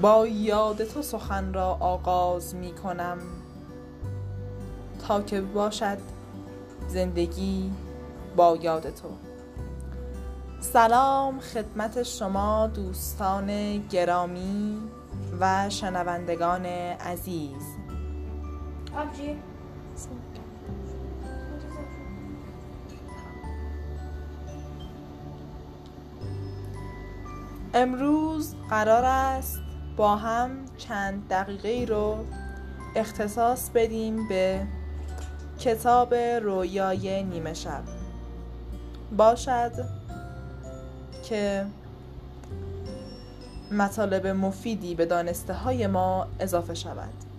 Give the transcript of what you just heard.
با یاد تو سخن را آغاز می کنم تا که باشد زندگی با یاد تو. سلام خدمت شما دوستان گرامی و شنوندگان عزیز. آبجی. امروز قرار است با هم چند دقیقه رو اختصاص بدیم به کتاب رویای نیمه شب. باشد که مطالب مفیدی به دانسته های ما اضافه شود.